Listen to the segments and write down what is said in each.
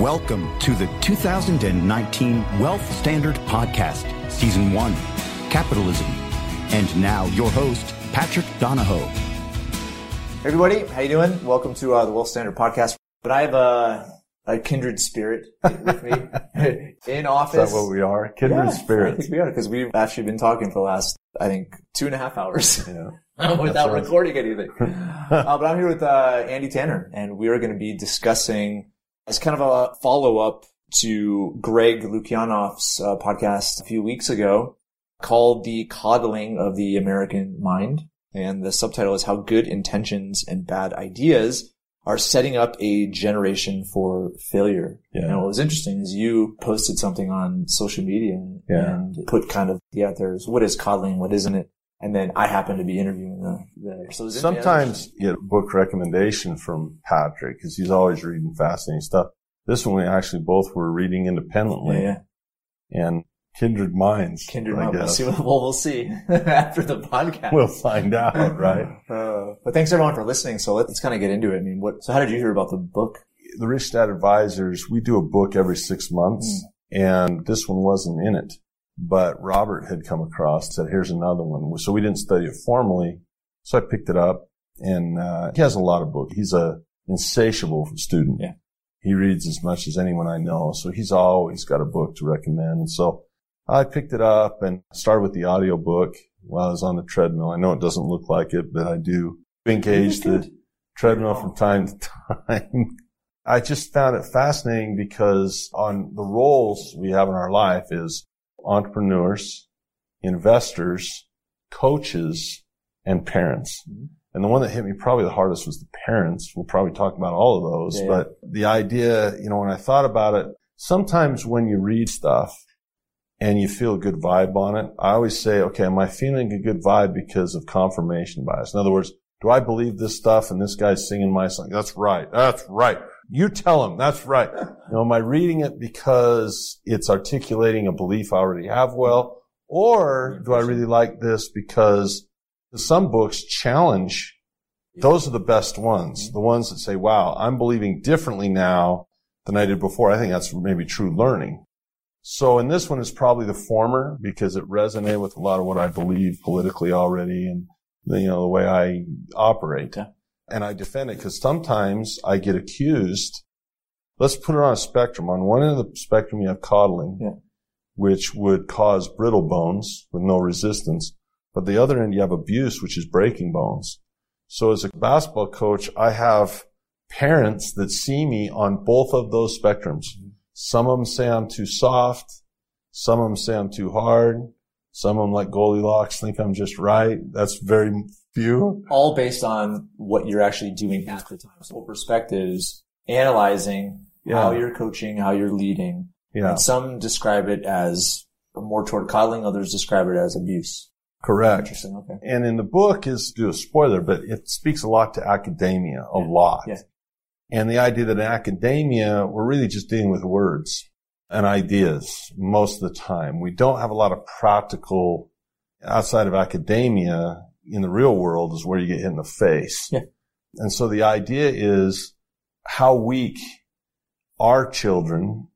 Welcome to the 2019 Wealth Standard Podcast, Season 1, Capitalism. And now your host, Patrick Donohoe. Hey everybody, how you doing? Welcome to uh, the Wealth Standard Podcast. But I have a, a kindred spirit with me in office. Is that what we are? Kindred yeah, spirits. I think we are because we've actually been talking for the last, I think, two and a half hours Yeah. without recording anything. uh, but I'm here with uh, Andy Tanner, and we are going to be discussing as kind of a follow up to Greg Lukianoff's uh, podcast a few weeks ago called "The Coddling of the American Mind," and the subtitle is "How Good Intentions and Bad Ideas." Are setting up a generation for failure. Yeah. And what was interesting is you posted something on social media Yeah. and put kind of, yeah, there's what is coddling, what isn't it? And then I happen to be interviewing the, the so Sometimes you get a book recommendation from Patrick because he's always reading fascinating stuff. This one we actually both were reading independently yeah. and kindred minds. Kindred minds. We'll see. What, well, we'll see after the podcast. We'll find out, right? Uh, but thanks everyone for listening. So let's kind of get into it. I mean, what? So how did you hear about the book? the Rich Dad Advisors, we do a book every six months and this one wasn't in it, but Robert had come across and said, here's another one. So we didn't study it formally. So I picked it up and, uh, he has a lot of books. He's a insatiable student. Yeah. He reads as much as anyone I know. So he's always got a book to recommend. And so I picked it up and started with the audio book while I was on the treadmill. I know it doesn't look like it, but I do engage the treadmill from time to time. I just found it fascinating because on the roles we have in our life is entrepreneurs, investors, coaches, and parents. Mhm. And the one that hit me probably the hardest was the parents. We'll probably talk about all of those, yeah. but the idea, you know, when I thought about it, sometimes when you read stuff and you feel a good vibe on it, I always say, okay, am I feeling a good vibe because of confirmation bias? In other words, do I believe this stuff and this guy's singing my song? That's right. That's right. You tell him. That's right. You know, am I reading it because it's articulating a belief I already have well? Or do I really like this because some books challenge those are the best ones. The ones that say, wow, I'm believing differently now than I did before. I think that's maybe true learning. So in this one, it's probably the former because it resonated with a lot of what I believe politically already and you know, the way I operate. Okay. And I defend it because sometimes I get accused. Let's put it on a spectrum. On one end of the spectrum, you have coddling, Yeah. which would cause brittle bones with no resistance. But the other end, you have abuse, which is breaking bones. So as a basketball coach, I have parents that see me on both of those spectrums. Mm-hmm. Some of them say I'm too soft. Some of them say I'm too hard. Some of them, like Goldilocks, think I'm just right. That's very few. All based on what you're actually doing at the time. So perspectives, analyzing how you're coaching, how you're leading. Yeah, And some describe it as more toward coddling. Others describe it as abuse. correct. Interesting. Okay. And in the book is do a spoiler, but it speaks a lot to academia, a Yeah. lot. Yeah. And the idea that in academia, we're really just dealing with words and ideas most of the time. We don't have a lot of practical outside of academia in the real world is where you get hit in the face. Yeah. And so the idea is how weak are children.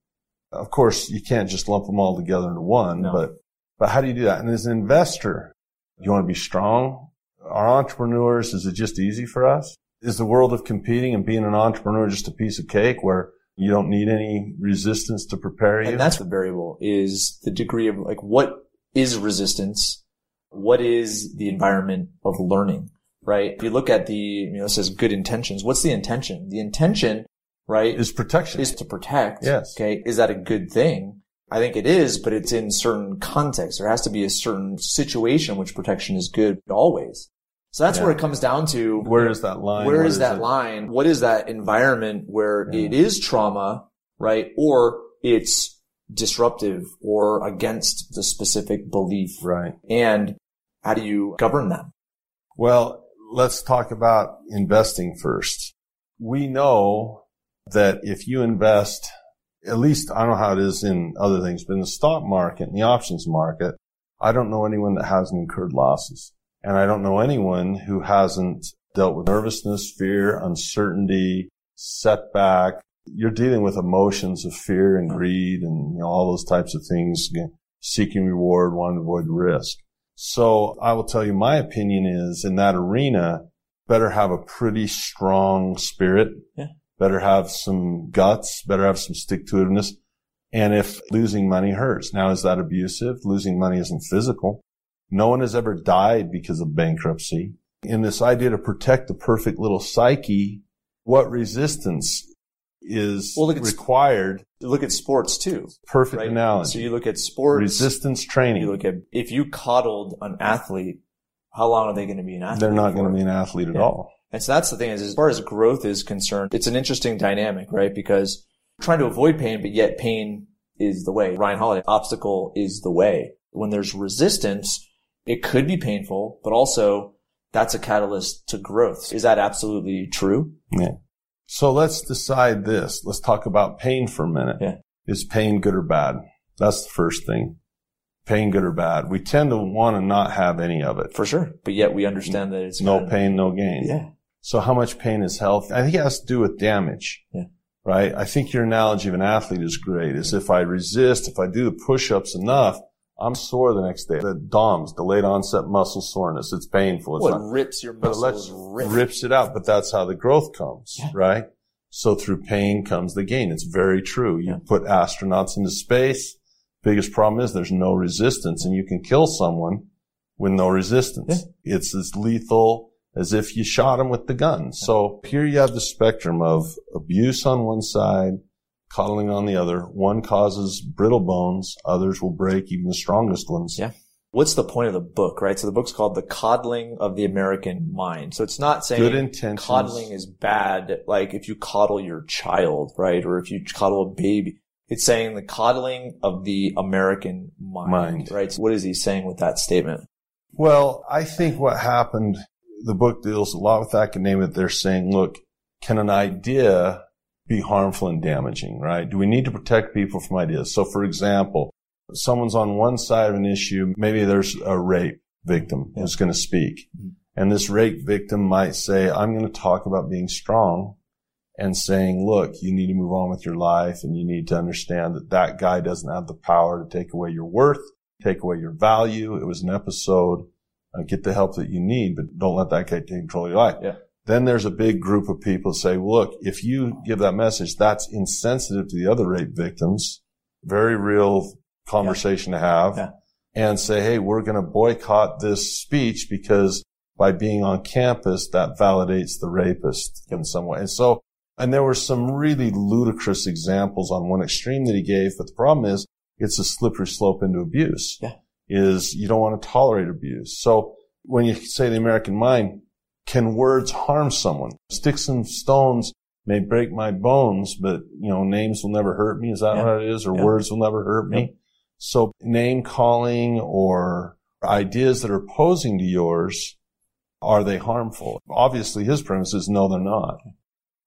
Of course, you can't just lump them all together into one, No. but, but how do you do that? And as an investor, you want to be strong? Are entrepreneurs, is it just easy for us? Is the world of competing and being an entrepreneur just a piece of cake where you don't need any resistance to prepare you? And that's the variable is the degree of like what is resistance? What is the environment of learning? Right? If you look at the, you know, it says good intentions. What's the intention? The intention, right, is protection. is to protect. Yes. Okay. Is that a good thing? I think it is, but it's in certain context. There has to be a certain situation in which protection is good always. So that's Yeah. where it comes down to where is that line? where is that it? line? What is that environment where Yeah. it is trauma, right? Or it's disruptive or against the specific belief. Right. And how do you govern them? Well, let's talk about investing first. We know that if you invest, at least I don't know how it is in other things, but in the stock market, in the options market, I don't know anyone that hasn't incurred losses. And I don't know anyone who hasn't dealt with nervousness, fear, uncertainty, setback, you're dealing with emotions of fear and greed and you know, all those types of things, seeking reward, wanting to avoid risk. So I will tell you my opinion is in that arena, better have a pretty strong spirit. Yeah. Better have some guts, better have some stick to itiveness. And if losing money hurts, now is that abusive? Losing money isn't physical. No one has ever died because of bankruptcy. In this idea to protect the perfect little psyche, what resistance is well, look at, required? Look at sports too. Perfect right? analogy. So you look at sports. Resistance training. You look at, if you coddled an athlete, how long are they going to be an athlete? They're not for? going to be an athlete at Yeah. all. And so that's the thing is, as far as growth is concerned, it's an interesting dynamic, right? Because trying to avoid pain, but yet pain is the way. Ryan Holiday, obstacle is the way. When there's resistance, it could be painful, but also that's a catalyst to growth. Is that absolutely true? Yeah. So let's decide this. Let's talk about pain for a minute. Yeah. Is pain good or bad? That's the first thing. Pain good or bad? We tend to want to not have any of it. For sure. But yet we understand that it's No pain, no gain. Yeah. So how much pain is health? I think it has to do with damage. Yeah. Right? I think your analogy of an athlete is great. Is if I resist, if I do the push-ups enough, I'm sore the next day. The DOMS, delayed onset muscle soreness. It's painful. It's Well, it not, rips your it muscles rip. rips it out. But that's how the growth comes, Yeah. right? So through pain comes the gain. It's very true. You Yeah. put astronauts into space. Biggest problem is there's no resistance and you can kill someone with no resistance. It's as lethal as if you shot him with the gun. So here you have the spectrum of abuse on one side, coddling on the other. One causes brittle bones. Others will break even the strongest ones. Yeah. What's the point of the book, right? So the book's called The Coddling of the American Mind. So it's not saying Good intentions. coddling is bad, like if you coddle your child, right? Or if you coddle a baby. It's saying the coddling of the American mind, Mind. right? So what is he saying with that statement? Well, I think what happened, the book deals a lot with that. Can name it. They're saying, look, can an idea be harmful and damaging, right? Do we need to protect people from ideas? So for example, someone's on one side of an issue. Maybe there's a rape victim Yeah. who's going to speak. Mhm. And this rape victim might say, I'm going to talk about being strong and saying, look, you need to move on with your life and you need to understand that that guy doesn't have the power to take away your worth, take away your value. It was an episode. Uh, get the help that you need, but don't let that guy take control of your life. Yeah. Then there's a big group of people say, look, if you give that message, that's insensitive to the other rape victims. Very real conversation to have. Yeah. And say, hey, we're going to boycott this speech because by being on campus, that validates the rapist in some way. And so, and there were some really ludicrous examples on one extreme that he gave, but the problem is it's a slippery slope into abuse. Yeah. Is you don't want to tolerate abuse. So when you say the American mind, can words harm someone? Sticks and stones may break my bones, but you know, names will never hurt me. Is that Yeah. what it is? Or Yeah. words will never hurt me? Yeah. So name calling or ideas that are opposing to yours, are they harmful? Obviously his premise is no, they're not.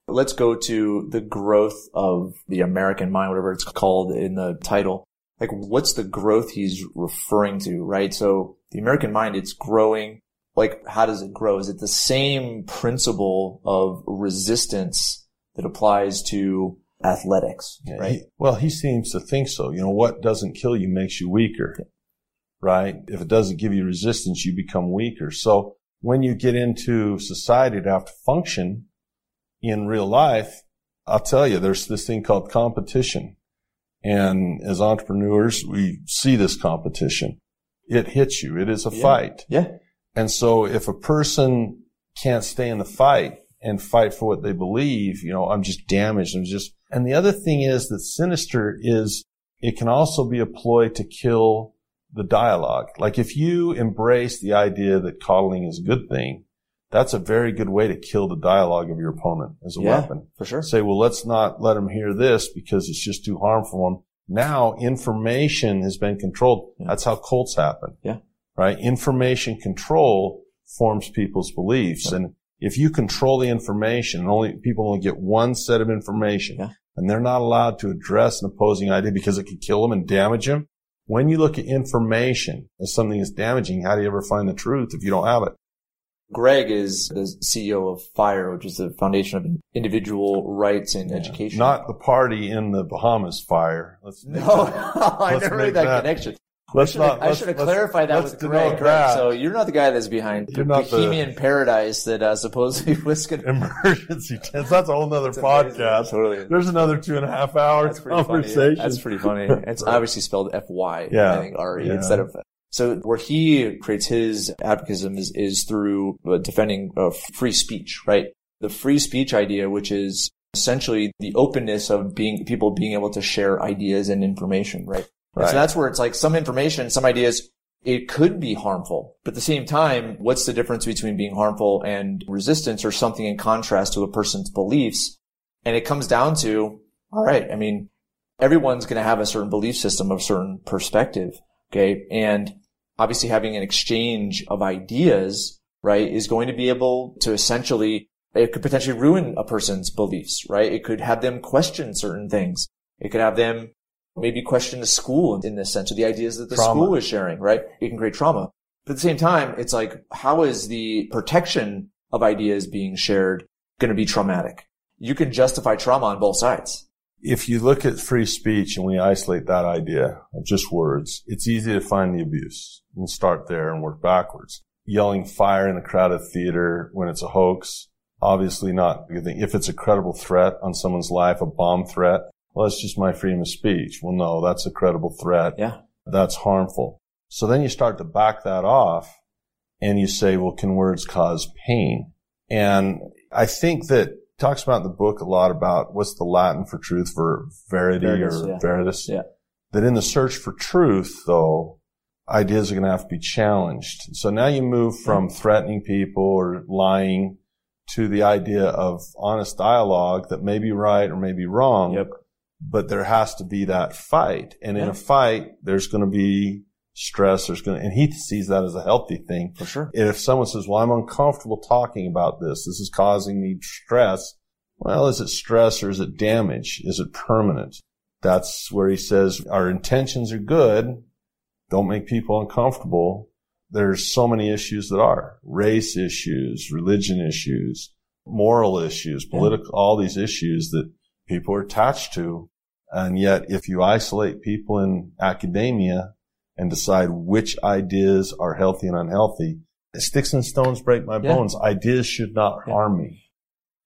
Let's go to the growth of the American mind, whatever it's called in the title. Like, what's the growth he's referring to, right? So the American mind, it's growing. Like, how does it grow? Is it the same principle of resistance that applies to athletics, Yeah, right? he- well, he seems to think so. You know, what doesn't kill you makes you weaker, right? If it doesn't give you resistance, you become weaker. So when you get into society to have to function in real life, I'll tell you, there's this thing called competition. And as entrepreneurs, we see this competition. It hits you. It is a Yeah. fight. yeah. And so if a person can't stay in the fight and fight for what they believe, you know, I'm just damaged. I'm just, and the other thing is that sinister is it can also be a ploy to kill the dialogue. Like if you embrace the idea that coddling is a good thing, that's a very good way to kill the dialogue of your opponent as a Yeah. weapon. For sure. Say, well, let's not let them hear this because it's just too harmful. Now information has been controlled. Yeah. That's how cults happen. Yeah. Right? Information control forms people's beliefs. Yeah. And if you control the information, and only people only get one set of information, Yeah. and they're not allowed to address an opposing idea because it could kill them and damage them. When you look at information as something that's damaging, how do you ever find the truth if you don't have it? Greg is the CEO of FIRE, which is the Foundation of Individual Rights and yeah. Education. Not the party in the Bahamas fire. Let's no, I never made that, that, connection. Let's I not. I should have clarified that with Greg. So you're not the guy that's behind you're Bohemian the, Paradise that uh, supposedly was going to emergency tents. That's a whole other podcast. Totally. There's another two and a half hour that's conversation. Funny. That's pretty funny. It's obviously spelled F Y. Yeah. I think R E yeah. instead of so where he creates his advocacy is, is through uh, defending uh, free speech, right? The free speech idea, which is essentially the openness of being people being able to share ideas and information, right? Right. So that's where it's like some information, some ideas, it could be harmful. But at the same time, what's the difference between being harmful and resistance or something in contrast to a person's beliefs? And it comes down to, all right, I mean, everyone's going to have a certain belief system, a certain perspective. Okay. And obviously having an exchange of ideas, right, is going to be able to essentially, it could potentially ruin a person's beliefs, right? It could have them question certain things. It could have them maybe question the school in this sense or the ideas that the trauma. school is sharing, right? It can create trauma. But at the same time, it's like, how is the protection of ideas being shared going to be traumatic? You can justify trauma on both sides if you look at free speech and we isolate that idea of just words, it's easy to find the abuse and start there and work backwards. Yelling fire in a crowded theater when it's a hoax, obviously not a good thing. If it's a credible threat on someone's life, a bomb threat, well, it's just my freedom of speech. Well, no, that's a credible threat. Yeah. That's harmful. So then you start to back that off and you say, well, can words cause pain? And I think that talks about in the book a lot about what's the Latin for truth for verity veritas, or yeah. veritas. Yeah. That in the search for truth, though, ideas are going to have to be challenged. So now you move from mm-hmm. threatening people or lying to the idea of honest dialogue that may be right or may be wrong. Yep. But there has to be that fight. And in a fight, there's going to be stress. There's going to, and he sees that as a healthy thing. For sure. If someone says, well, I'm uncomfortable talking about this. This is causing me stress. Well, is it stress or is it damage? Is it permanent? That's where he says our intentions are good. Don't make people uncomfortable. There's so many issues that are race issues, religion issues, moral issues, political, yeah. all these issues that people are attached to. And yet, if you isolate people in academia, and decide which ideas are healthy and unhealthy. Sticks and stones break my yeah. bones. Ideas should not yeah. harm me.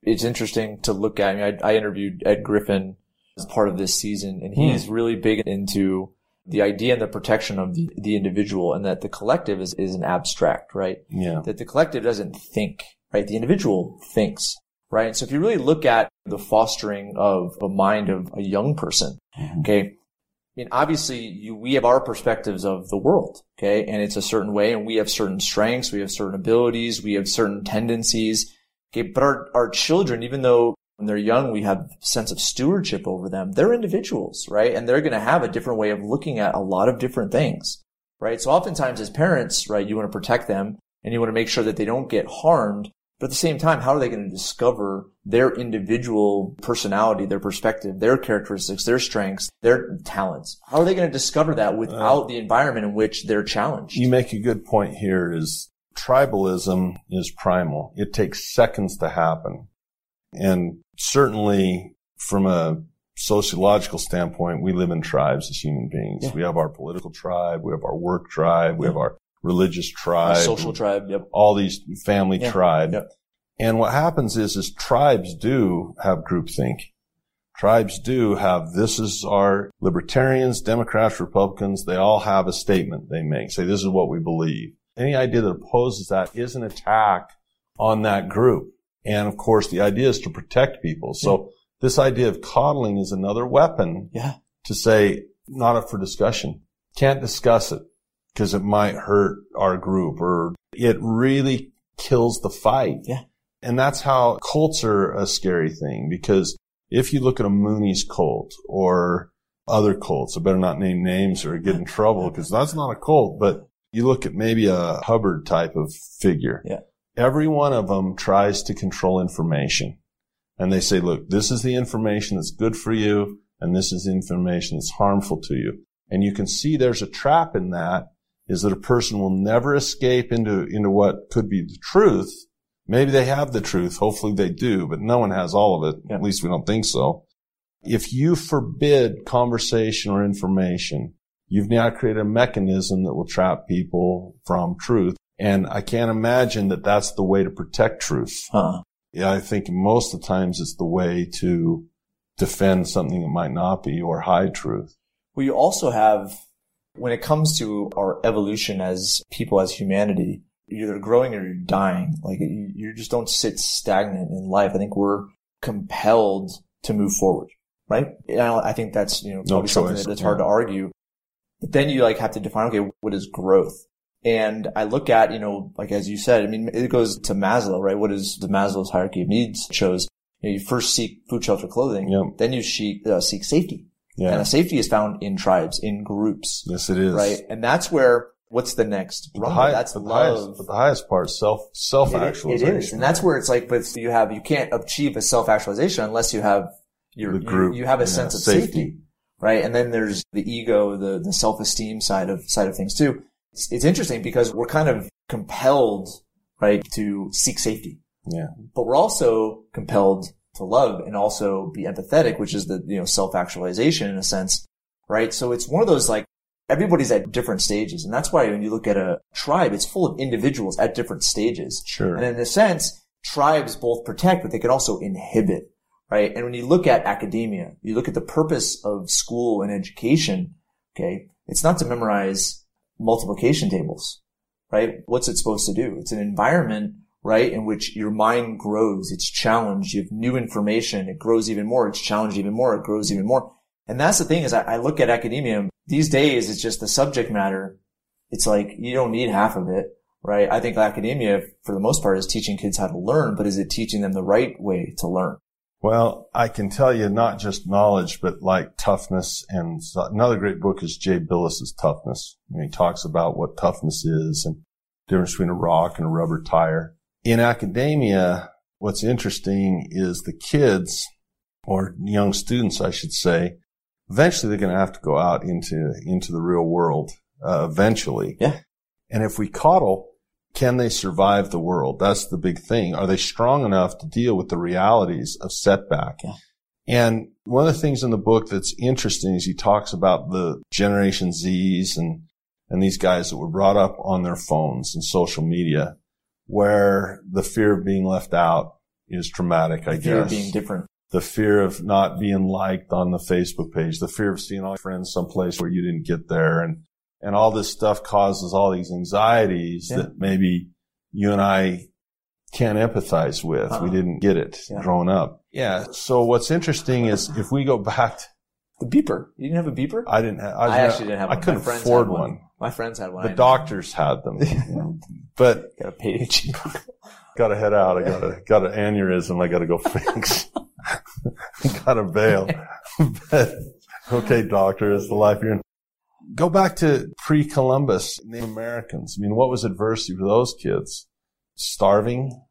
It's interesting to look at. I, mean, I, I interviewed Ed Griffin as part of this season, and he's hmm. really big into the idea and the protection of the, the individual and that the collective is, is an abstract, right? Yeah. That the collective doesn't think, right? The individual thinks, right? So if you really look at the fostering of a mind of a young person, mm-hmm. okay, I mean, obviously you, we have our perspectives of the world, okay? And it's a certain way and we have certain strengths, we have certain abilities, we have certain tendencies, okay? But our, our children, even though when they're young, we have a sense of stewardship over them, they're individuals, right? And they're going to have a different way of looking at a lot of different things, right? So oftentimes as parents, right, you want to protect them and you want to make sure that they don't get harmed. But at the same time, how are they going to discover their individual personality, their perspective, their characteristics, their strengths, their talents? How are they going to discover that without uh, the environment in which they're challenged? You make a good point here is tribalism is primal. It takes seconds to happen. And certainly from a sociological standpoint, we live in tribes as human beings. Yeah. We have our political tribe. We have our work tribe. We have our religious tribe, social tribe, yep. all these family tribe. Yep. And what happens is, is tribes do have groupthink. Tribes do have, this is our libertarians, Democrats, Republicans, they all have a statement they make. Say, this is what we believe. Any idea that opposes that is an attack on that group. And of course, the idea is to protect people. So yeah. this idea of coddling is another weapon yeah. to say, not up for discussion. Can't discuss it because it might hurt our group or it really kills the fight. Yeah. And that's how cults are a scary thing because if you look at a Moonies cult or other cults, I better not name names or get in trouble because that's not a cult, but you look at maybe a Hubbard type of figure. Yeah. Every one of them tries to control information. And they say, look, this is the information that's good for you and this is the information that's harmful to you. And you can see there's a trap in that is that a person will never escape into, into what could be the truth. Maybe they have the truth. Hopefully they do, but no one has all of it. Yeah. At least we don't think so. If you forbid conversation or information, you've now created a mechanism that will trap people from truth. And I can't imagine that that's the way to protect truth. Huh. Yeah, I think most of the times it's the way to defend something that might not be or hide truth. Well, you also have, when it comes to our evolution as people, as humanity, you're either growing or you're dying. Like you, you just don't sit stagnant in life. I think we're compelled to move forward, right? And I I think that's, you know, No something choice, that's hard to argue. But then you like have to define, okay, what is growth? And I look at, you know, like as you said, I mean, it goes to Maslow, right? What is the Maslow's hierarchy of needs shows? You, know, you first seek food, shelter, clothing. Yep. Then you seek, uh, seek safety. Yeah. And a safety is found in tribes, in groups, yes, it is. right? And that's where, what's the next? The, high, that's the highest, but the highest part self, self It- actualization. it is. And that's where it's like, but you have, you can't achieve a self-actualization unless you have your, The you- group, you, have a yeah, sense of safety. safety. right? And then there's the ego, the, the self-esteem side of, side of things too. It's, it's interesting because we're kind of compelled, right, to seek safety, Yeah. but we're also compelled to love and also be empathetic, which is the, you know, self-actualization in a sense, right? So it's one of those like, everybody's at different stages. And that's why when you look at a tribe, it's full of individuals at different stages. Sure. And in a sense, tribes both protect, but they can also inhibit, right? And when you look at academia, you look at the purpose of school and education, okay, it's not to memorize multiplication tables, right? What's it supposed to do? It's an environment, right, in which your mind grows, it's challenged, you have new information, it grows even more, it's challenged even more, it grows even more. And that's the thing is I, I look at academia these days, it's just the subject matter. It's like you don't need half of it, right? I think academia, for the most part, is teaching kids how to learn, but is it teaching them the right way to learn? Well, I can tell you not just knowledge, but like toughness. And another great book is Jay Bilas's Toughness. And he talks about what toughness is and difference between a rock and a rubber tire. In academia, what's interesting is the kids or young students, I should say, eventually they're going to have to go out into, into the real world, uh, eventually. Yeah. And if we coddle, can they survive the world? That's the big thing. Are they strong enough to deal with the realities of setback? Yeah. And one of the things in the book that's interesting is he talks about the Generation Zs and, and these guys that were brought up on their phones and social media where the fear of being left out is traumatic, I guess. The Fear of being different. the fear of not being liked on the Facebook page, the fear of seeing all your friends someplace where you didn't get there and, and all this stuff causes all these anxieties Yeah. that maybe you and I can't empathize with. Uh-uh. We uh-huh. didn't get it Yeah. growing up. Yeah. So what's interesting is if we go back, to, The beeper. You didn't have a beeper? I didn't have, I, was- actually didn't have One. I couldn't afford had one. My friends had one. The doctors had them, but Got to pay cheap. got to head out. I got a got an aneurysm. I got to go fix. got to bail. but, okay, doctor, it's the life you're in. Go back to pre-Columbus Native Americans. I mean, what was adversity for those kids? Starving,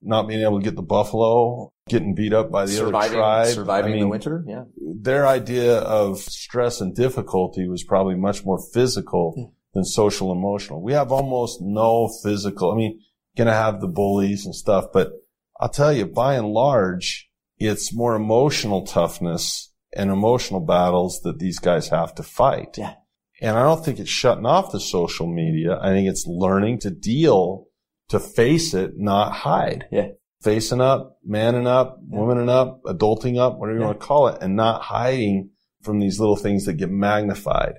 not being able to get the buffalo, getting beat up by the surviving, other tribe. surviving I mean, the winter. Yeah. their idea of stress and difficulty was probably much more physical Yeah. Than social emotional. We have almost no physical. I mean, gonna have the bullies and stuff, but I'll tell you, by and large, it's more emotional toughness and emotional battles that these guys have to fight. Yeah. And I don't think it's shutting off the social media. I think it's learning to deal, to face it, not hide. Yeah. Facing up, manning up, Yeah. womaning up, adulting up, whatever you Yeah. want to call it, and not hiding from these little things that get magnified.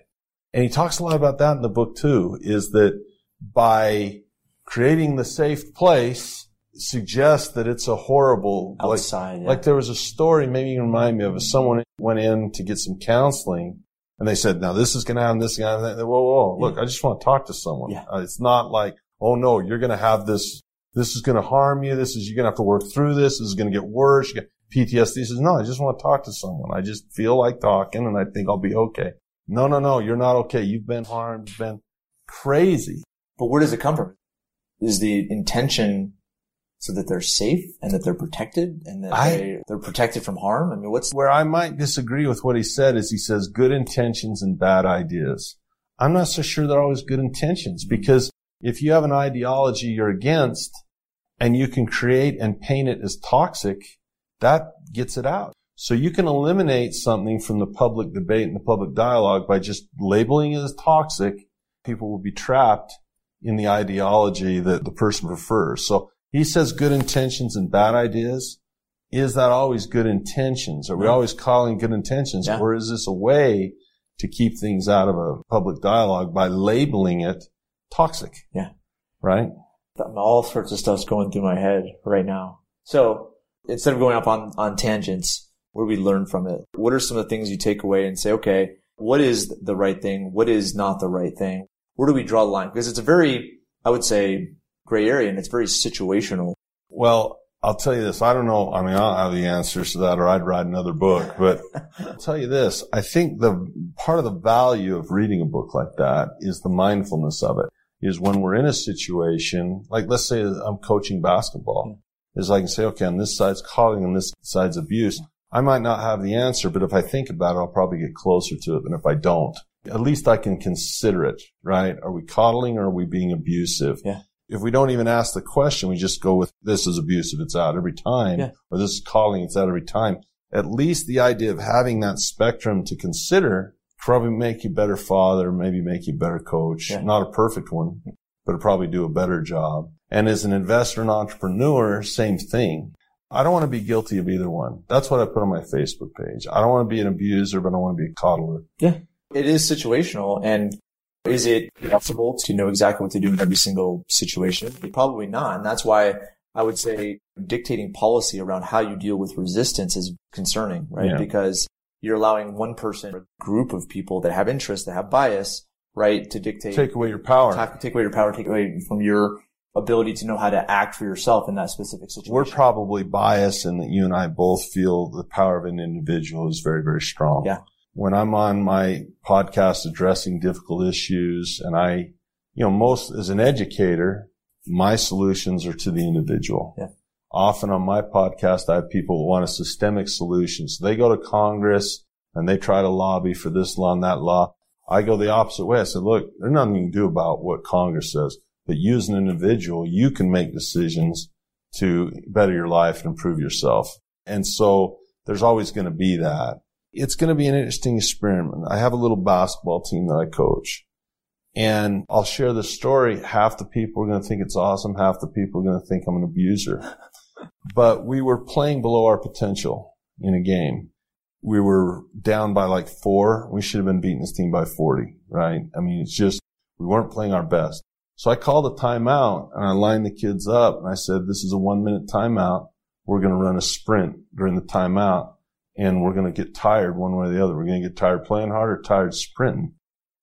And he talks a lot about that in the book too, is that by creating the safe place suggests that it's a horrible, like, Outside. yeah. like there was a story, maybe you can remind me of, someone went in to get some counseling and they said, now this is going to happen, this is going to happen. Whoa, whoa, look, I just want to talk to someone. Yeah. Uh, it's not like, oh no, you're going to have this, this is going to harm you. This is, you're going to have to work through this. This is going to get worse. PTSD. Says, no, I just want to talk to someone. I just feel like talking and I think I'll be okay. No, no, no, you're not okay. You've been harmed. You've been crazy. But where does it come from? Is the intention so that they're safe and that they're protected and that I- they, they're protected from harm? I mean, what's Where I might disagree with what he said is he says good intentions and bad ideas. I'm not so sure they're always good intentions because if you have an ideology you're against and you can create and paint it as toxic, that gets it out. So you can eliminate something from the public debate and the public dialogue by just labeling it as toxic. People will be trapped in the ideology that the person prefers. So he says good intentions and bad ideas. Is that always good intentions? Are we always calling good intentions? Yeah. Or is this a way to keep things out of a public dialogue by labeling it toxic? Yeah. Right? all sorts of stuff's going through my head right now. So instead of going up on, on tangents, what do we learn from it? What are some of the things you take away and say, okay, what is the right thing? What is not the right thing? Where do we draw the line? Because it's a very, I would say, gray area and it's very situational. Well, I'll tell you this. I don't know. I mean, I don't have the answers to that or I'd write another book, but I'll tell you this. I think the part of the value of reading a book like that is the mindfulness of it is when we're in a situation, like let's say I'm coaching basketball, is I can say, okay, on this side's coddling and this side's abuse. I might not have the answer, but if I think about it, I'll probably get closer to it than if I don't. At least I can consider it, right? Are we coddling or are we being abusive? Yeah. If we don't even ask the question, we just go with this is abusive, it's out every time, Yeah. or this is coddling, it's out every time. At least the idea of having that spectrum to consider probably make you a better father, maybe make you a better coach. Yeah. Not a perfect one, but it'll probably do a better job. And as an investor and entrepreneur, same thing. I don't want to be guilty of either one. That's what I put on my Facebook page. I don't want to be an abuser, but I want to be a coddler. Yeah. It is situational and is it possible to know exactly what to do in every single situation? Probably not. And that's why I would say dictating policy around how you deal with resistance is concerning, right? Yeah. Because you're allowing one person or group of people that have interests, that have bias, right, to dictate, Take away your power. take, take away your power, take away from your ability to know how to act for yourself in that specific situation. We're probably biased in that you and I both feel the power of an individual is very, very strong. Yeah. When I'm on my podcast addressing difficult issues and I, you know, most as an educator, my solutions are to the individual. Yeah. Often on my podcast, I have people who want a systemic solution. So they go to Congress and they try to lobby for this law and that law. I go the opposite way. I said, look, there's nothing you can do about what Congress says, but you as an individual, you can make decisions to better your life and improve yourself. And so there's always going to be that. It's going to be an interesting experiment. I have a little basketball team that I coach and I'll share this story. Half the people are going to think it's awesome. Half the people are going to think I'm an abuser, but we were playing below our potential in a game. We were down by like four. We should have been beating this team by 40, right? I mean, it's just, we weren't playing our best. So I called a timeout and I lined the kids up and I said, this is a one minute timeout. We're going to run a sprint during the timeout and we're going to get tired one way or the other. We're going to get tired playing hard or tired sprinting.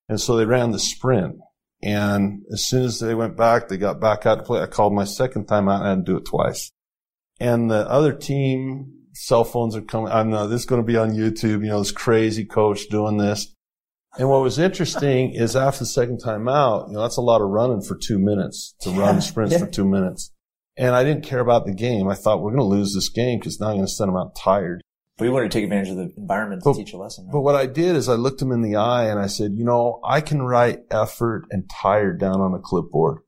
And so they ran the sprint. And as soon as they went back, they got back out to play. I called my second timeout and I had to do it twice. And the other team, cell phones are coming. I know this is going to be on YouTube. You know, this crazy coach doing this. And what was interesting is after the second time out, you know, that's a lot of running for two minutes to run sprints for two minutes. And I didn't care about the game. I thought we're going to lose this game because now I'm going to send them out tired. But you wanted to take advantage of the environment to But- teach a lesson. Right? But what I did is I looked him in the eye and I said, you know, I can write effort and tired down on a clipboard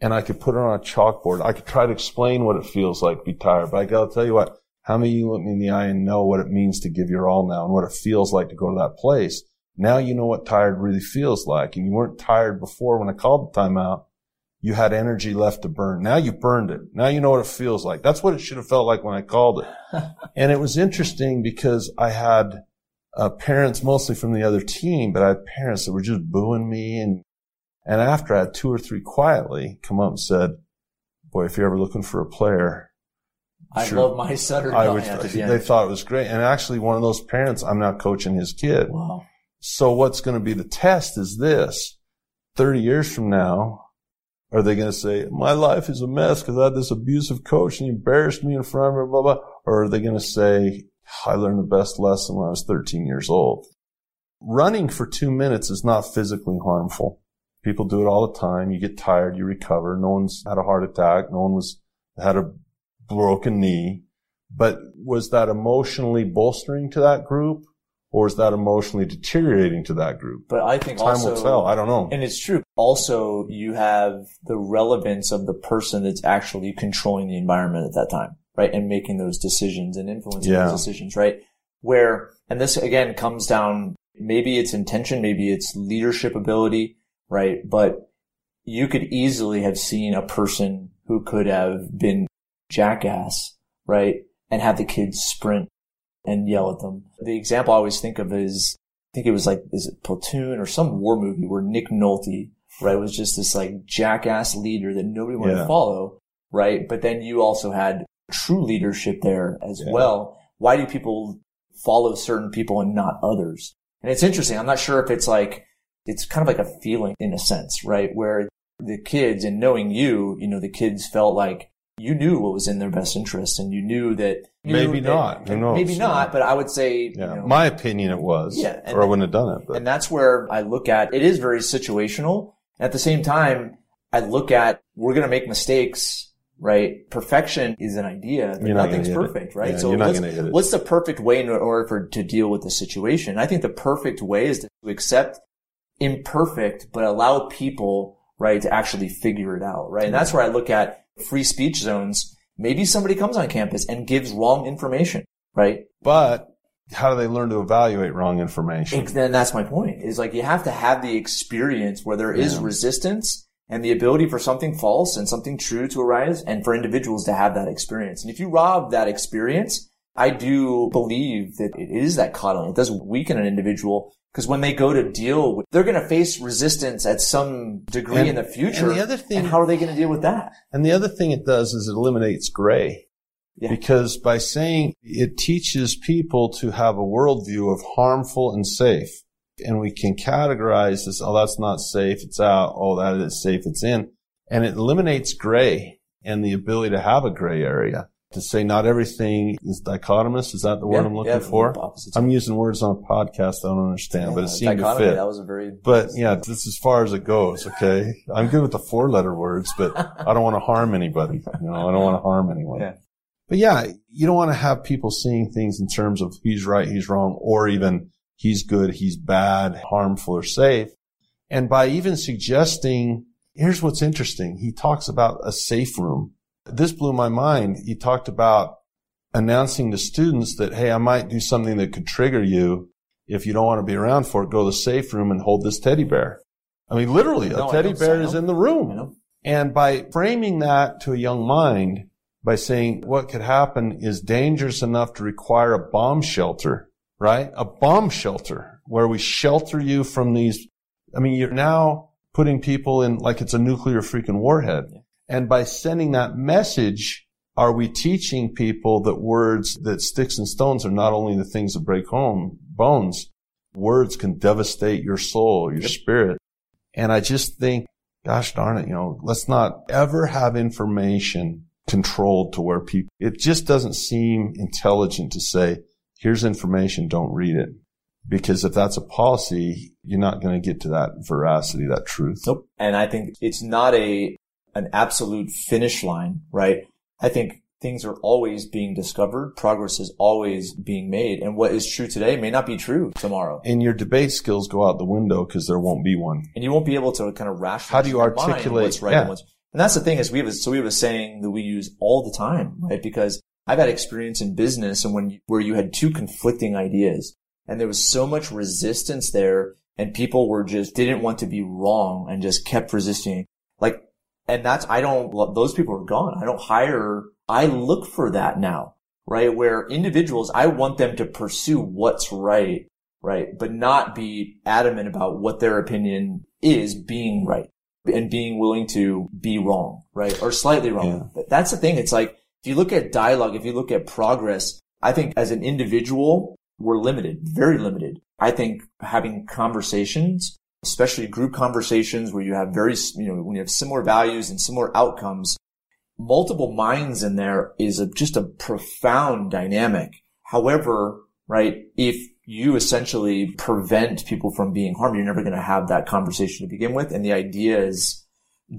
and I could put it on a chalkboard. I could try to explain what it feels like to be tired, but I gotta tell you what, how many of you look me in the eye and know what it means to give your all now and what it feels like to go to that place? Now you know what tired really feels like and you weren't tired before when I called the timeout. You had energy left to burn. Now you burned it. Now you know what it feels like. That's what it should have felt like when I called it. and it was interesting because I had uh, parents mostly from the other team, but I had parents that were just booing me. And, and after I had two or three quietly come up and said, boy, if you're ever looking for a player, I sure. love my Sutter. I would, the they thought it was great. And actually one of those parents, I'm now coaching his kid. Wow. So what's going to be the test is this. 30 years from now, are they going to say, my life is a mess because I had this abusive coach and he embarrassed me in front of her, blah, blah. Or are they going to say, I learned the best lesson when I was 13 years old? Running for two minutes is not physically harmful. People do it all the time. You get tired, you recover. No one's had a heart attack. No one was had a broken knee. But was that emotionally bolstering to that group? Or is that emotionally deteriorating to that group? But I think Time also, will tell. I don't know. And it's true. Also, you have the relevance of the person that's actually controlling the environment at that time, right? And making those decisions and influencing Yeah. those decisions, right? Where, and this again comes down, maybe it's intention, maybe it's leadership ability, right? But you could easily have seen a person who could have been jackass, right? And have the kids sprint and yell at them. The example I always think of is, I think it was like, is it Platoon or some war movie where Nick Nolte, right, was just this like jackass leader that nobody wanted Yeah. to follow, right? But then you also had true leadership there as Yeah. well. Why do people follow certain people and not others? And it's interesting. I'm not sure if it's like, it's kind of like a feeling in a sense, right? Where the kids and knowing you, you know, the kids felt like you knew what was in their best interest and you knew that you Maybe knew not. that- Who knows? Maybe not, but I would say, Yeah. you know, My opinion, it was. Yeah, and- or I wouldn't have done it. But and that's where I look at it is very situational. At the same time, I look at we're going to make mistakes, right? Perfection is an idea, nothing's gonna it. perfect, right? Yeah, so what's, what's the perfect way in order for to deal with the situation? I think the perfect way is to accept imperfect, but allow people, right, to actually figure it out, right? And that's mm-hmm. where I look at free speech zones. Maybe somebody comes on campus and gives wrong information, right? but how do they learn to evaluate wrong information? Ex- Then that's my point. Is like you have to have the experience where there is Yeah. resistance and the ability for something false and something true to arise and for individuals to have that experience. And if you rob that experience, I do believe that it is that coddling. It does weaken an individual because when they go to deal with, they're going to face resistance at some degree And- in the future. and the other thing- and how are they going to deal with that? And the other thing it does is it eliminates gray. Yeah. Because by saying it teaches people to have a worldview of harmful and safe. And we can categorize this, oh, that's not safe, it's out. Oh, that is safe, it's in. And it eliminates gray and the ability to have a gray area. To say not everything is dichotomous. Is that the word Yeah, I'm looking yeah, for? I'm using words on a podcast I don't understand, but it Yeah, seemed to fit. That was a very, But yeah, this as far as it goes. Okay. I'm good with the four letter words, but I don't want to harm anybody. You know, I don't want to harm anyone. Yeah. But yeah, you don't want to have people seeing things in terms of he's right, he's wrong, or even he's good, he's bad, harmful or safe. And by even suggesting, here's what's interesting. He talks about a safe room. This blew my mind. He talked about announcing to students that, Hey, I might do something that could trigger you. If you don't want to be around for it, go to the safe room and hold this teddy bear. I mean, literally, No, a teddy bear is in the room. And by framing that to a young mind, by saying what could happen is dangerous enough to require a bomb shelter, right? A bomb shelter where we shelter you from these. I mean, you're now putting people in like it's a nuclear freaking warhead. And by sending that message, are we teaching people that words, that sticks and stones are not only the things that break home bones, words can devastate your soul, your spirit. And I just think, gosh darn it, you know, let's not ever have information controlled to where people, it just doesn't seem intelligent to say, here's information, don't read it. Because if that's a policy, you're not going to get to that veracity, that truth. Nope. And I think it's not a an absolute finish line, right? I think things are always being discovered. Progress is always being made. And what is true today may not be true tomorrow. And your debate skills go out the window because there won't be one. And you won't be able to kind of rationalize How do you in your mind articulate- what's right yeah. and what's and that's the thing is we have a, so we have a saying that we use all the time, right? Because I've had experience in business and when you, where you had two conflicting ideas and there was so much resistance there and people were just didn't want to be wrong and just kept resisting. Like, and that's, I don't, those people are gone. I don't hire, I look for that now, right? Where individuals, I want them to pursue what's right, right? But not be adamant about what their opinion is being right and being willing to be wrong, right? Or slightly wrong. Yeah. But that's the thing. It's like, if you look at dialogue, if you look at progress, I think as an individual, we're limited, very limited. I think having conversations, especially group conversations where you have very, you know, when you have similar values and similar outcomes, multiple minds in there is a, just a profound dynamic. However, right, if you essentially prevent people from being harmed, you're never going to have that conversation to begin with. And the idea is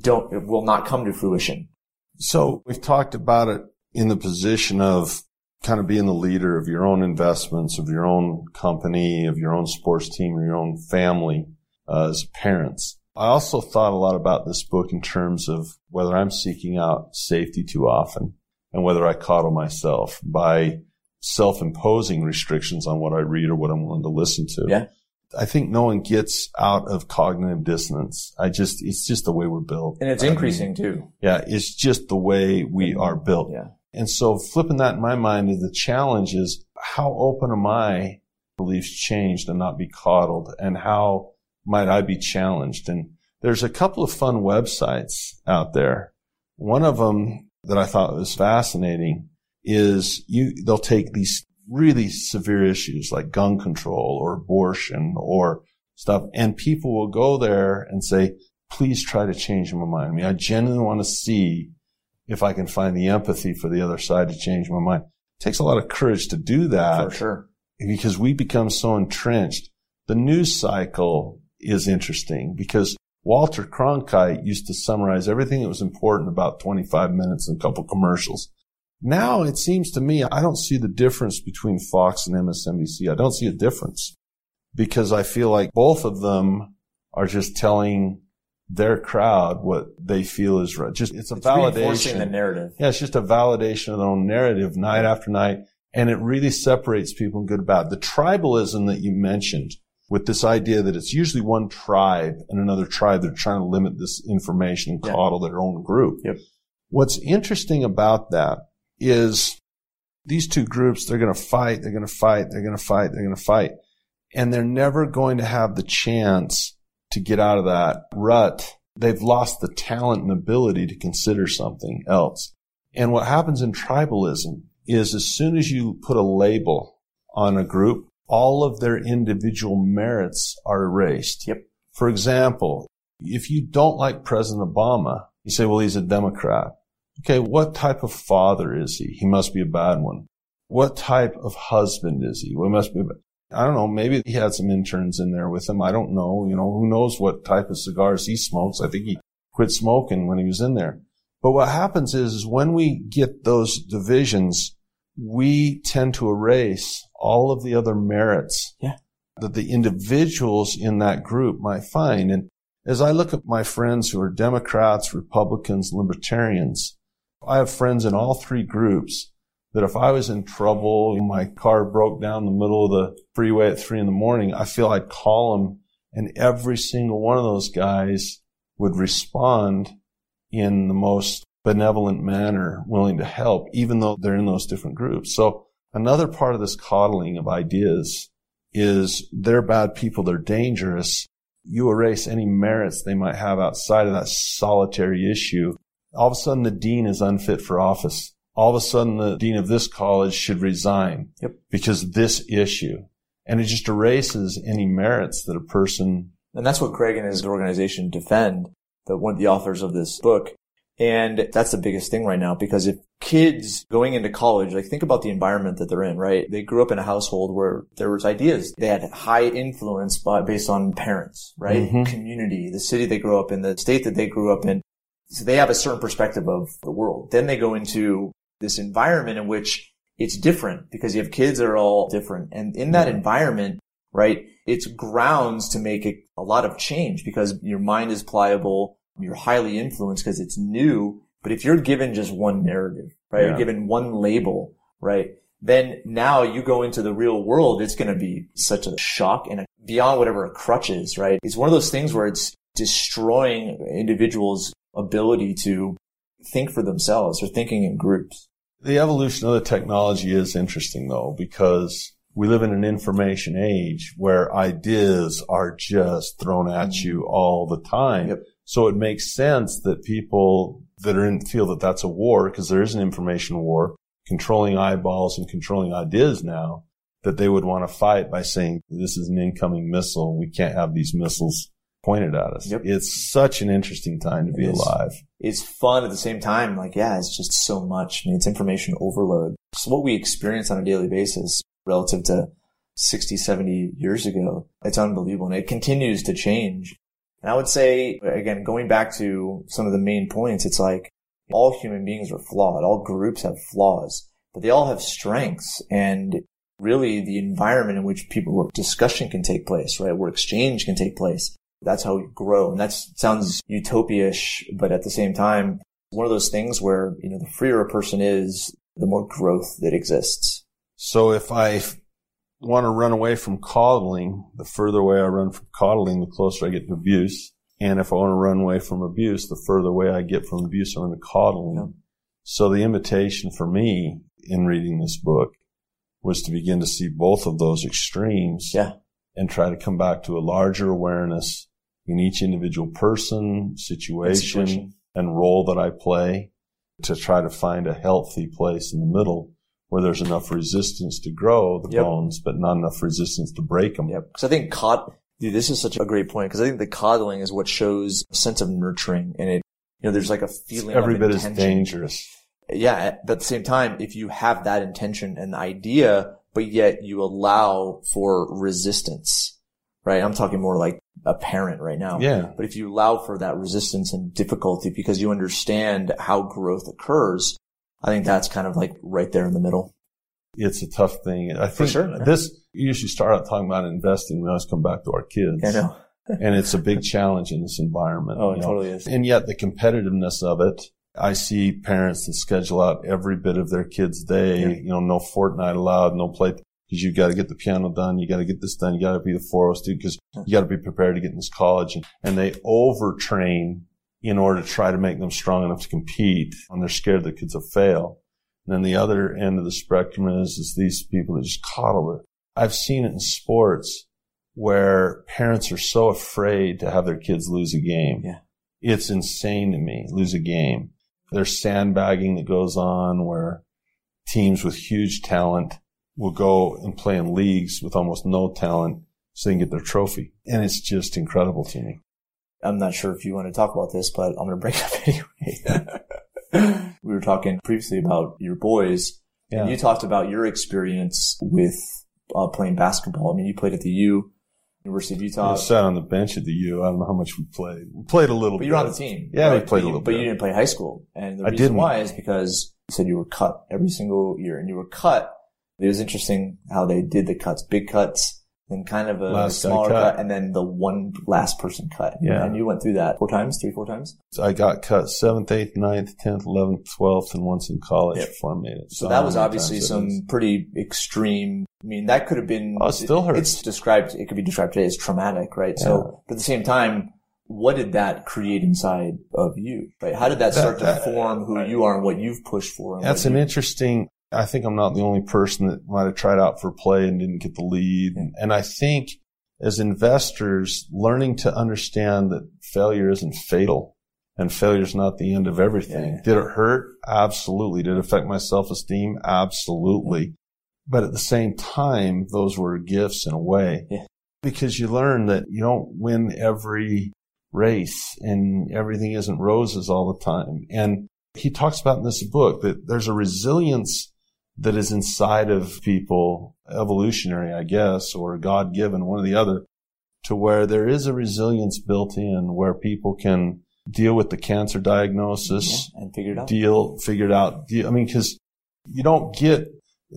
don't, it will not come to fruition. So we've talked about it in the position of kind of being the leader of your own investments, of your own company, of your own sports team, or your own family uh, as parents. I also thought a lot about this book in terms of whether I'm seeking out safety too often and whether I coddle myself by self-imposing restrictions on what I read or what I'm willing to listen to. Yeah. I think no one gets out of cognitive dissonance. I just, it's just the way we're built. And it's I mean, increasing too. yeah, it's just the way we are built. Yeah. And so flipping that in my mind is the challenge is how open am I beliefs changed and not be coddled and how might I be challenged? And there's a couple of fun websites out there. One of them that I thought was fascinating is you, they'll take these really severe issues like gun control or abortion or stuff and people will go there and say, please try to change my mind. I mean, I genuinely want to see if I can find the empathy for the other side to change my mind. It takes a lot of courage to do that For sure. because we become so entrenched. The news cycle is interesting because Walter Cronkite used to summarize everything that was important about 25 minutes and a couple commercials. Now it seems to me I don't see the difference between Fox and MSNBC. I don't see a difference because I feel like both of them are just telling their crowd what they feel is right. Just it's a It's reinforcing validation. the narrative. Yeah, it's just a validation of their own narrative night after night. And it really separates people in good and bad. The tribalism that you mentioned with this idea that it's usually one tribe and another tribe that are trying to limit this information and Yeah. coddle their own group. Yep. What's interesting about that is these two groups, they're going to fight, they're going to fight, they're going to fight, they're going to fight. And they're never going to have the chance to get out of that rut. They've lost the talent and ability to consider something else. And what happens in tribalism is as soon as you put a label on a group, all of their individual merits are erased. Yep. For example, if you don't like President Obama, you say, well, he's a Democrat. Okay, what type of father is he? He must be a bad one. What type of husband is he? Well, he must be. a I don't know. Maybe he had some interns in there with him. I don't know. You know, who knows what type of cigars he smokes? I think he quit smoking when he was in there. But what happens is, is when we get those divisions, we tend to erase all of the other merits Yeah. that the individuals in that group might find. And as I look at my friends who are Democrats, Republicans, Libertarians, I have friends in all three groups that if I was in trouble, my car broke down in the middle of the freeway at three in the morning, I feel I'd call them and every single one of those guys would respond in the most benevolent manner, willing to help, even though they're in those different groups. So another part of this coddling of ideas is they're bad people, they're dangerous. You erase any merits they might have outside of that solitary issue. All of a sudden the dean is unfit for office. All of a sudden the dean of this college should resign Yep. because this issue. And it just erases any merits that a person And that's what Greg and his organization defend, the one of the authors of this book. And that's the biggest thing right now because if kids going into college, like think about the environment that they're in, right? They grew up in a household where there was ideas. They had high influence by, based on parents, right? Mhm. Community, the city they grew up in, the state that they grew up in. So they have a certain perspective of the world. Then they go into this environment in which it's different because you have kids that are all different. And in that environment, right, it's grounds to make a, a lot of change because your mind is pliable. You're highly influenced because it's new. But if you're given just one narrative, right, Yeah. you're given one label, right, then now you go into the real world, it's going to be such a shock and a, beyond whatever a crutch is, right? It's one of those things where it's destroying individuals' ability to think for themselves or thinking in groups. The evolution of the technology is interesting though, because we live in an information age where ideas are just thrown at mm. you all the time. Yep. So it makes sense that people that are in feel that that's a war because there is an information war controlling eyeballs and controlling ideas now that they would want to fight by saying this is an incoming missile. We can't have these missiles pointed at us. Yep. It's such an interesting time to be It is. alive. It's fun at the same time. Like, yeah, it's just so much. I mean, it's information overload. It's what we experience on a daily basis relative to 60, 70 years ago. It's unbelievable. And it continues to change. And I would say, again, going back to some of the main points, it's like all human beings are flawed. All groups have flaws. but they all have strengths and really the environment in which people where discussion can take place, right? Where exchange can take place. That's how we grow. And that sounds utopia-ish, but at the same time, one of those things where, you know, the freer a person is, the more growth that exists. So if I want to run away from coddling, the further away I run from coddling, the closer I get to abuse. And if I want to run away from abuse, the further away I get from abuse, I run to coddling. Yeah. So the invitation for me in reading this book was to begin to see both of those extremes yeah. and try to come back to a larger awareness in each individual person, situation, situation, and role that I play to try to find a healthy place in the middle where there's enough resistance to grow the yep. bones, but not enough resistance to break them. Yep. Because I think cod, dude, this is such a great point because I think the coddling is what shows a sense of nurturing and it, you know, there's like a feeling every bit intention. as dangerous. Yeah. But at the same time, if you have that intention and idea, but yet you allow for resistance, right? I'm talking more like a parent right now. Yeah. But if you allow for that resistance and difficulty because you understand how growth occurs, I think that's kind of like right there in the middle. It's a tough thing. I think sure. this you usually start out talking about investing. We always come back to our kids. I know. and it's a big challenge in this environment. Oh, it know? totally is. And yet the competitiveness of it, I see parents that schedule out every bit of their kid's day. Yeah. You know, no Fortnite allowed, no play because you've got to get the piano done, you got to get this done, you got to be the 4 student because you got to be prepared to get in this college. And, and they overtrain in order to try to make them strong enough to compete and they're scared the kids will fail. And then the other end of the spectrum is, is these people that just coddle it. I've seen it in sports where parents are so afraid to have their kids lose a game. Yeah. It's insane to me, lose a game. There's sandbagging that goes on where teams with huge talent will go and play in leagues with almost no talent so they can get their trophy. And it's just incredible to me. I'm not sure if you want to talk about this, but I'm going to bring it up anyway. we were talking previously about your boys, yeah. and you talked about your experience with uh, playing basketball. I mean, you played at the U, University of Utah. I sat on the bench at the U. I don't know how much we played. We played a little but bit. you're on the team. Yeah, right? we played but a little you, bit. But you didn't play high school. And the I reason didn't. why is because you said you were cut every single year, and you were cut. It was interesting how they did the cuts, big cuts then kind of a Last smaller cut. cut. and then the one last person cut. Yeah. And you went through that four times, three, four times? So I got cut seventh, eighth, ninth, tenth, eleventh, twelfth, and once in college Yep. before I made it. So that was obviously some is. pretty extreme. I mean, that could have been. Oh, it still hurts. It's described. It could be described today as traumatic, right? Yeah. So, but at the same time, what did that create inside of you? Right? How did that That- start to that- form who you are and what you've pushed for? That's an you- interesting. I think I'm not the only person that might have tried out for play and didn't get the lead. Yeah. And I think as investors, learning to understand that failure isn't fatal and failure is not the end of everything. Yeah. Did it hurt? Absolutely. Did it affect my self-esteem? Absolutely. But at the same time, those were gifts in a way. Yeah. Because you learn that you don't win every race and everything isn't roses all the time. And he talks about in this book that there's a resilience that is inside of people, evolutionary, I guess, or God given, one or the other, to where there is a resilience built in where people can deal with the cancer diagnosis, Yeah, and figure it out. deal, figure it out. Deal, I mean, cause you don't get,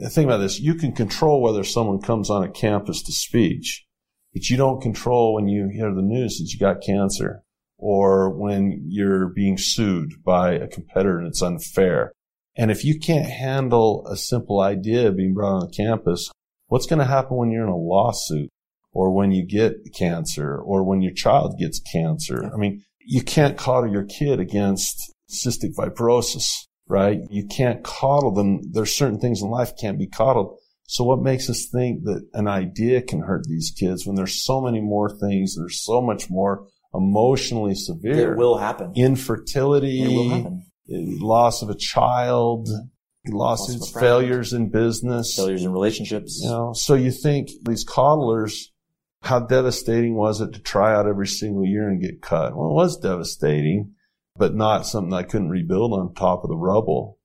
think about this. You can control whether someone comes on a campus to speech, but you don't control when you hear the news that you got cancer or when you're being sued by a competitor and it's unfair. And if you can't handle a simple idea being brought on campus, what's going to happen when you're in a lawsuit or when you get cancer or when your child gets cancer? I mean, you can't coddle your kid against cystic fibrosis, right? You can't coddle them. There's certain things in life can't be coddled. So what makes us think that an idea can hurt these kids when there's so many more things, there's so much more emotionally severe It will happen. infertility, It will happen. Loss of a child, losses, of failures in business. Failures in relationships. You know, so you think these coddlers, how devastating was it to try out every single year and get cut? Well, it was devastating, but not something I couldn't rebuild on top of the rubble.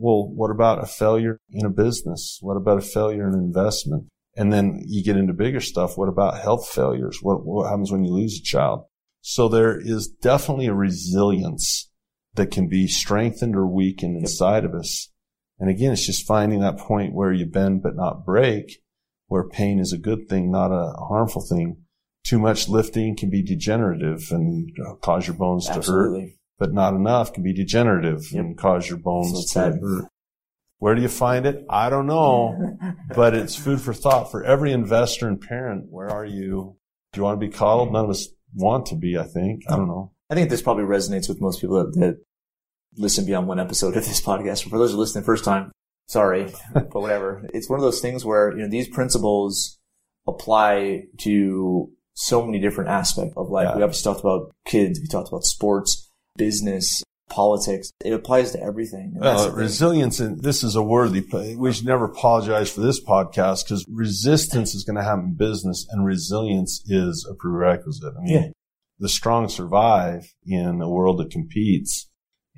Well, what about a failure in a business? What about a failure in investment? And then you get into bigger stuff. What about health failures? What, what happens when you lose a child? So there is definitely a resilience that can be strengthened or weakened inside of us. And again, it's just finding that point where you bend but not break, where pain is a good thing, not a harmful thing. Too much lifting can be degenerative and cause your bones Absolutely. to hurt, but not enough can be degenerative Yep. and cause your bones So to hurt. Where do you find it? I don't know, but it's food for thought for every investor and parent. Where are you? Do you want to be coddled? None of us want to be, I think. I don't know. I think this probably resonates with most people that, that listen beyond one episode of this podcast. For those who listen the first time, sorry, but whatever. It's one of those things where, you know, these principles apply to so many different aspects of life. Yeah. We obviously talked about kids. We talked about sports, business, politics. It applies to everything. And Well, resilience, and this is a worthy, we should never apologize for this podcast because resistance is going to happen in business and resilience is a prerequisite. I mean, Yeah. The strong survive in a world that competes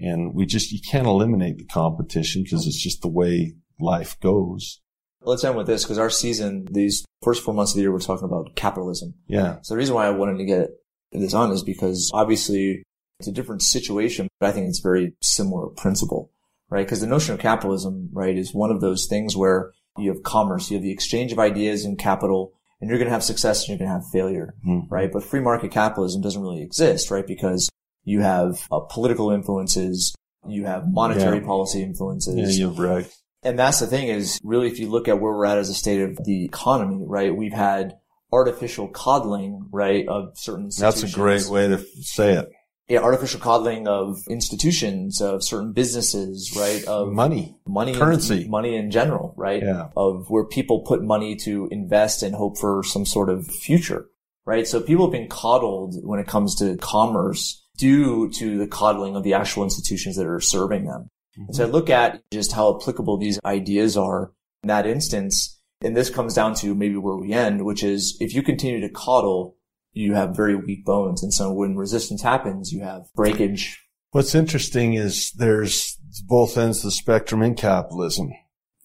and we just, you can't eliminate the competition because it's just the way life goes. Let's end with this because our season, these first four months of the year, we're talking about capitalism. Yeah. So the reason why I wanted to get this on is because obviously it's a different situation, but I think it's very similar principle, right? Because the notion of capitalism, right, is one of those things where you have commerce, you have the exchange of ideas and capital, and you're going to have success and you're going to have failure, Mhm. right? But free market capitalism doesn't really exist, right? Because you have uh, political influences, you have monetary Yeah. policy Yeah. influences, You're right. and that's the thing is really, if you look at where we're at as a state of the economy, right? We've had artificial coddling, right, of certain That's a great way to say it. Yeah, artificial coddling of institutions, of certain businesses, right? Of Money. money, currency. money in general, right? Yeah. Of where people put money to invest and hope for some sort of future, right? So people have been coddled when it comes to commerce due to the coddling of the actual institutions that are serving them. And so I look at just how applicable these ideas are in that instance. And this comes down to maybe where we end, which is if you continue to coddle, you have very weak bones. And so when resistance happens, you have breakage. What's interesting is there's both ends of the spectrum in capitalism.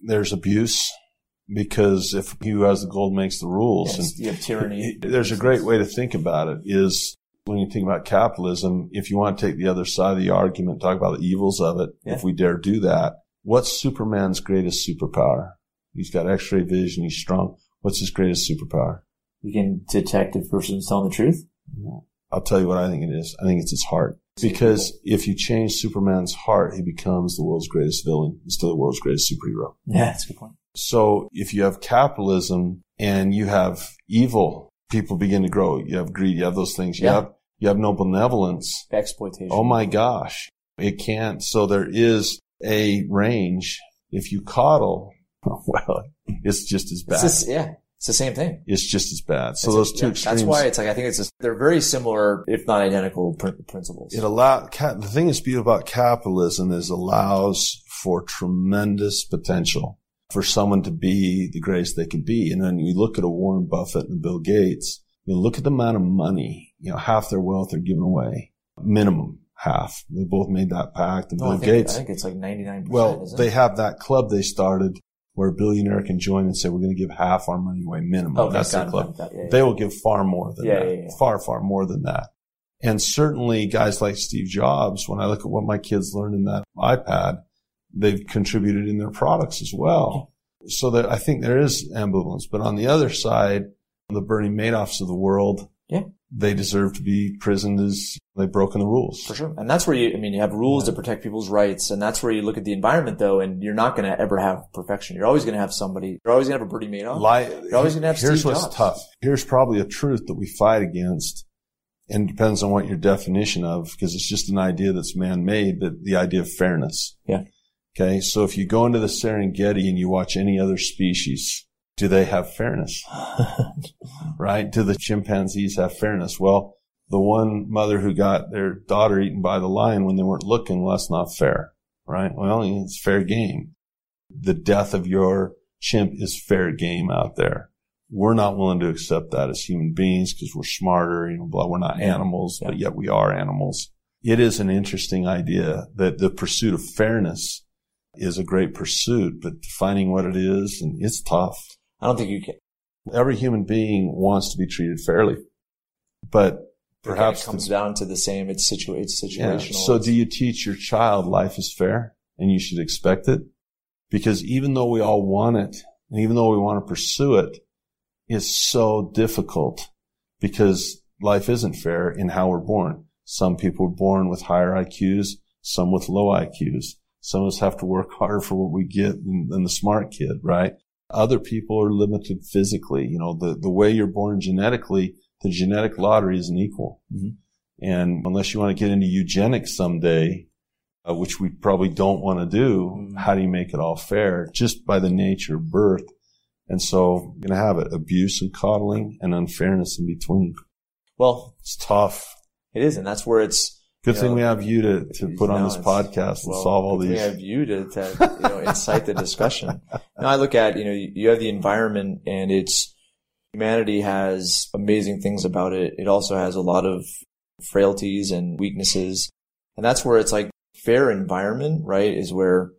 There's abuse because if he who has the gold makes the rules, Yes, you have tyranny. there's a great way to think about it. Is when you think about capitalism, if you want to take the other side of the argument, talk about the evils of it, Yeah. if we dare do that, what's Superman's greatest superpower? He's got X-ray vision. He's strong. What's his greatest superpower? You can detect if a person's telling the truth. I'll tell you what I think it is. I think it's his heart. Because if you change Superman's heart, he becomes the world's greatest villain instead of the world's greatest superhero. Yeah, that's a good point. So if you have capitalism and you have evil, people begin to grow. You have greed. You have those things. You Yeah. have, you have no benevolence. Exploitation. Oh my gosh. It can't. So there is a range. If you coddle, well, it's just as bad. Just, yeah, it's the same thing. It's just as bad. So It's those two yeah, extremes. That's why it's like I think it's just, they're very similar, if not identical, pr- principles. it allow the thing that's beautiful about capitalism is allows for tremendous potential for someone to be the greatest they can be. And then you look at a Warren Buffett and Bill Gates, you look at the amount of money, you know, half their wealth are given away, minimum half. They both made that pact. And oh, I Bill think, Gates, I think it's like ninety nine. well, they have that club they started where a billionaire can join and say, we're going to give half our money away minimum. oh, That's the club. it, yeah, yeah. They will give far more than Yeah, that. yeah, yeah. Far, far more than that. And certainly guys like Steve Jobs, when I look at what my kids learned in that iPad, they've contributed in their products as well. So that I think there is ambivalence. But on the other side, the Bernie Madoffs of the world, Yeah. They deserve to be prisoned as they've broken the rules. For sure. And that's where you, I mean, you have rules to protect people's rights. And that's where you look at the environment though, and you're not going to ever have perfection. You're always going to have somebody, you're always going to have a Bernie Madoff. Li- You're always gonna have Here's Steve what's Jobs. tough. Here's probably a truth that we fight against. And it depends on what your definition of, because it's just an idea that's man-made, that the idea of fairness. Yeah. Okay. So if you go into the Serengeti and you watch any other species, do they have fairness? right? Do the chimpanzees have fairness? Well, the one mother who got their daughter eaten by the lion when they weren't looking, well, that's not fair. Right? Well, it's fair game. The death of your chimp is fair game out there. We're not willing to accept that as human beings because we're smarter, you know, blah. We're not Yeah. animals, but yet we are animals. It is an interesting idea that the pursuit of fairness is a great pursuit, but defining what it is, and it's tough. I don't think you can. Every human being wants to be treated fairly, but perhaps it comes the- down to the same. It's situ, it's yeah. situational. So do you teach your child life is fair and you should expect it? because even though we all want it and even though we want to pursue it, it's so difficult because life isn't fair in how we're born. Some people are born with higher IQs, some with low IQs. Some of us have to work harder for what we get than, than the smart kid, right? Other people are limited physically. You know, the, the way you're born genetically, the genetic lottery isn't equal. Mhm. And unless you want to get into eugenics someday, uh, which we probably don't want to do, Mhm. how do you make it all fair? Just by the nature of birth. And so you're going to have it abuse and coddling and unfairness in between. Well, It's tough. it is, and that's where it's Good You thing know, we have you to, to put on this podcast and well, solve all these. I have you to, to you know, incite the discussion. Now I look at, you know, you have the environment and it's, humanity has amazing things about it. It also has a lot of frailties and weaknesses. And that's where it's like fair environment, right, is where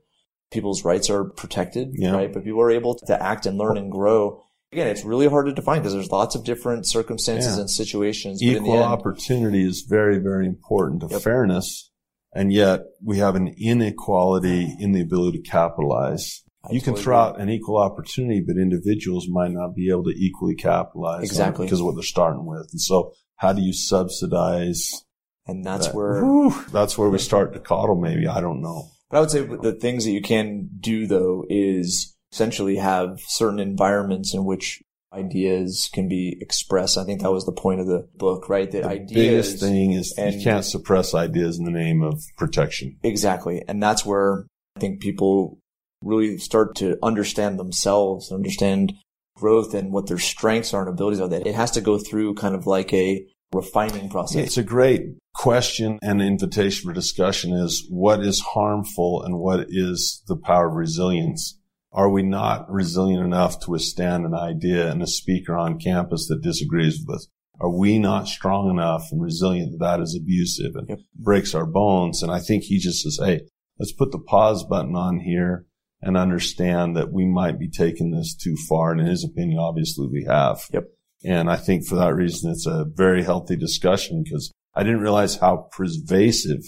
people's rights are protected, Yeah. right? But people are able to act and learn and grow. Again, it's really hard to define because there's lots of different circumstances Yeah. and situations. but Equal end- opportunity is very, very important to Yep. fairness. And yet we have an inequality in the ability to capitalize. I you can totally throw agree. out an equal opportunity, but individuals might not be able to equally capitalize Exactly. because of what they're starting with. And so how do you subsidize and that's that? where Whew, that's where we start to coddle maybe. I don't know. But I would say the things that you can do though is essentially have certain environments in which ideas can be expressed. I think that was the point of the book, right? That The ideas biggest thing is and- you can't suppress ideas in the name of protection. exactly, and that's where I think people really start to understand themselves, understand growth and what their strengths are and abilities are. That it has to go through kind of like a refining process. It's a great question and invitation for discussion is what is harmful and what is the power of resilience? Are we not resilient enough to withstand an idea and a speaker on campus that disagrees with us? Are we not strong enough and resilient that that is abusive and Yep. breaks our bones? And I think he just says, Hey, let's put the pause button on here and understand that we might be taking this too far. And in his opinion, obviously we have. Yep. And I think for that reason, it's a very healthy discussion because I didn't realize how pervasive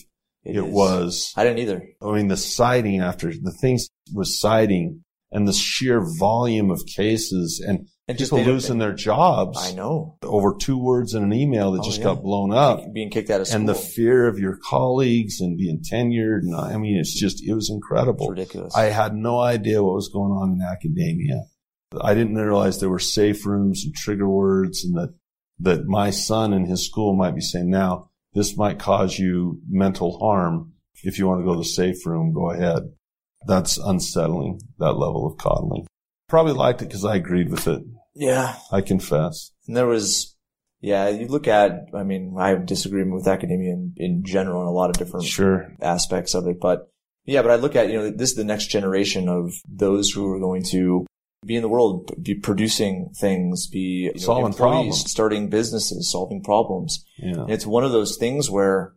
it was. I didn't either. I mean, the citing after the things was citing and the sheer volume of cases and, And just people losing their jobs I know. over two words in an email that Oh, just yeah. got blown up Being kicked out of school. and the fear of your colleagues and being tenured. And I mean, it's just, it was it's incredible. ridiculous. I had no idea what was going on in academia. I didn't realize there were safe rooms and trigger words and that, that my son in his school might be saying now, this might cause you mental harm. If you want to go to the safe room, go ahead. That's unsettling, that level of coddling. Probably liked it because I agreed with it. yeah. I confess. And there was, yeah, you look at, I mean, I have disagreement with academia in, in general in a lot of different Sure. aspects of it, but yeah, but I look at, you know, this is the next generation of those who are going to be in the world, be producing things, be know, Solving employees, problems. starting businesses, solving problems. Yeah. And it's one of those things where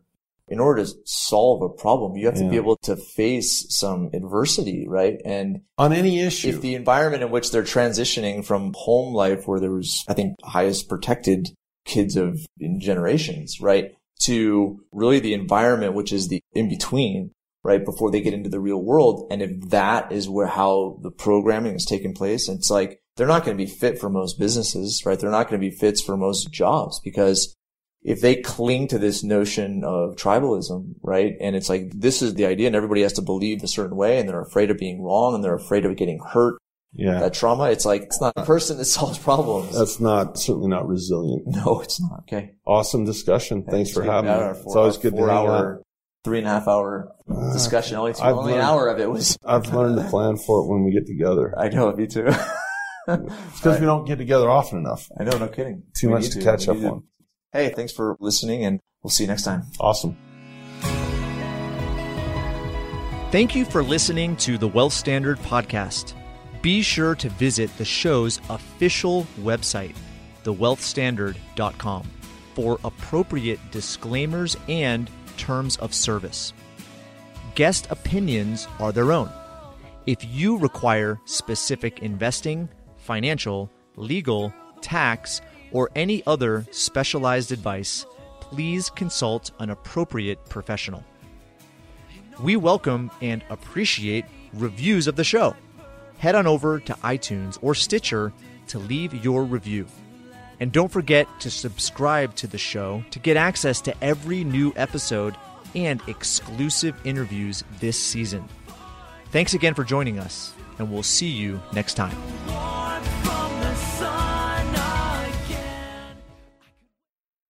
in order to solve a problem, you have to be able to face some adversity, right? And On any issue. if the environment in which they're transitioning from home life where there was, I think, highest protected kids of in generations, right? To really the environment, which is the in between, right? Before they get into the real world. And if that is where how the programming is taking place, it's like, they're not going to be fit for most businesses, right? They're not going to be fits for most jobs because if they cling to this notion of tribalism, right? And it's like, this is the idea and everybody has to believe a certain way and they're afraid of being wrong and they're afraid of getting hurt. yeah. That trauma, it's like, it's not a person that solves problems. That's not, certainly not resilient. no, it's not. Okay. Awesome discussion. Thanks for having me. got our It's always our good to four hang out. three and a half hour uh, discussion. Only, two, I've only an hour of it was, I've learned to plan for it when we get together. I know, me too. It's because we don't get together often enough. I know, no kidding. Too We much need to catch up need on. Hey, thanks for listening and we'll see you next time. Awesome. Thank you for listening to the Wealth Standard Podcast. Be sure to visit the show's official website, thewealthstandard.com, for appropriate disclaimers and terms of service. Guest opinions are their own. If you require specific investing, financial, legal, tax, or any other specialized advice, please consult an appropriate professional. We welcome and appreciate reviews of the show. Head on over to iTunes or Stitcher to leave your review. And don't forget to subscribe to the show to get access to every new episode and exclusive interviews this season. Thanks again for joining us, and we'll see you next time.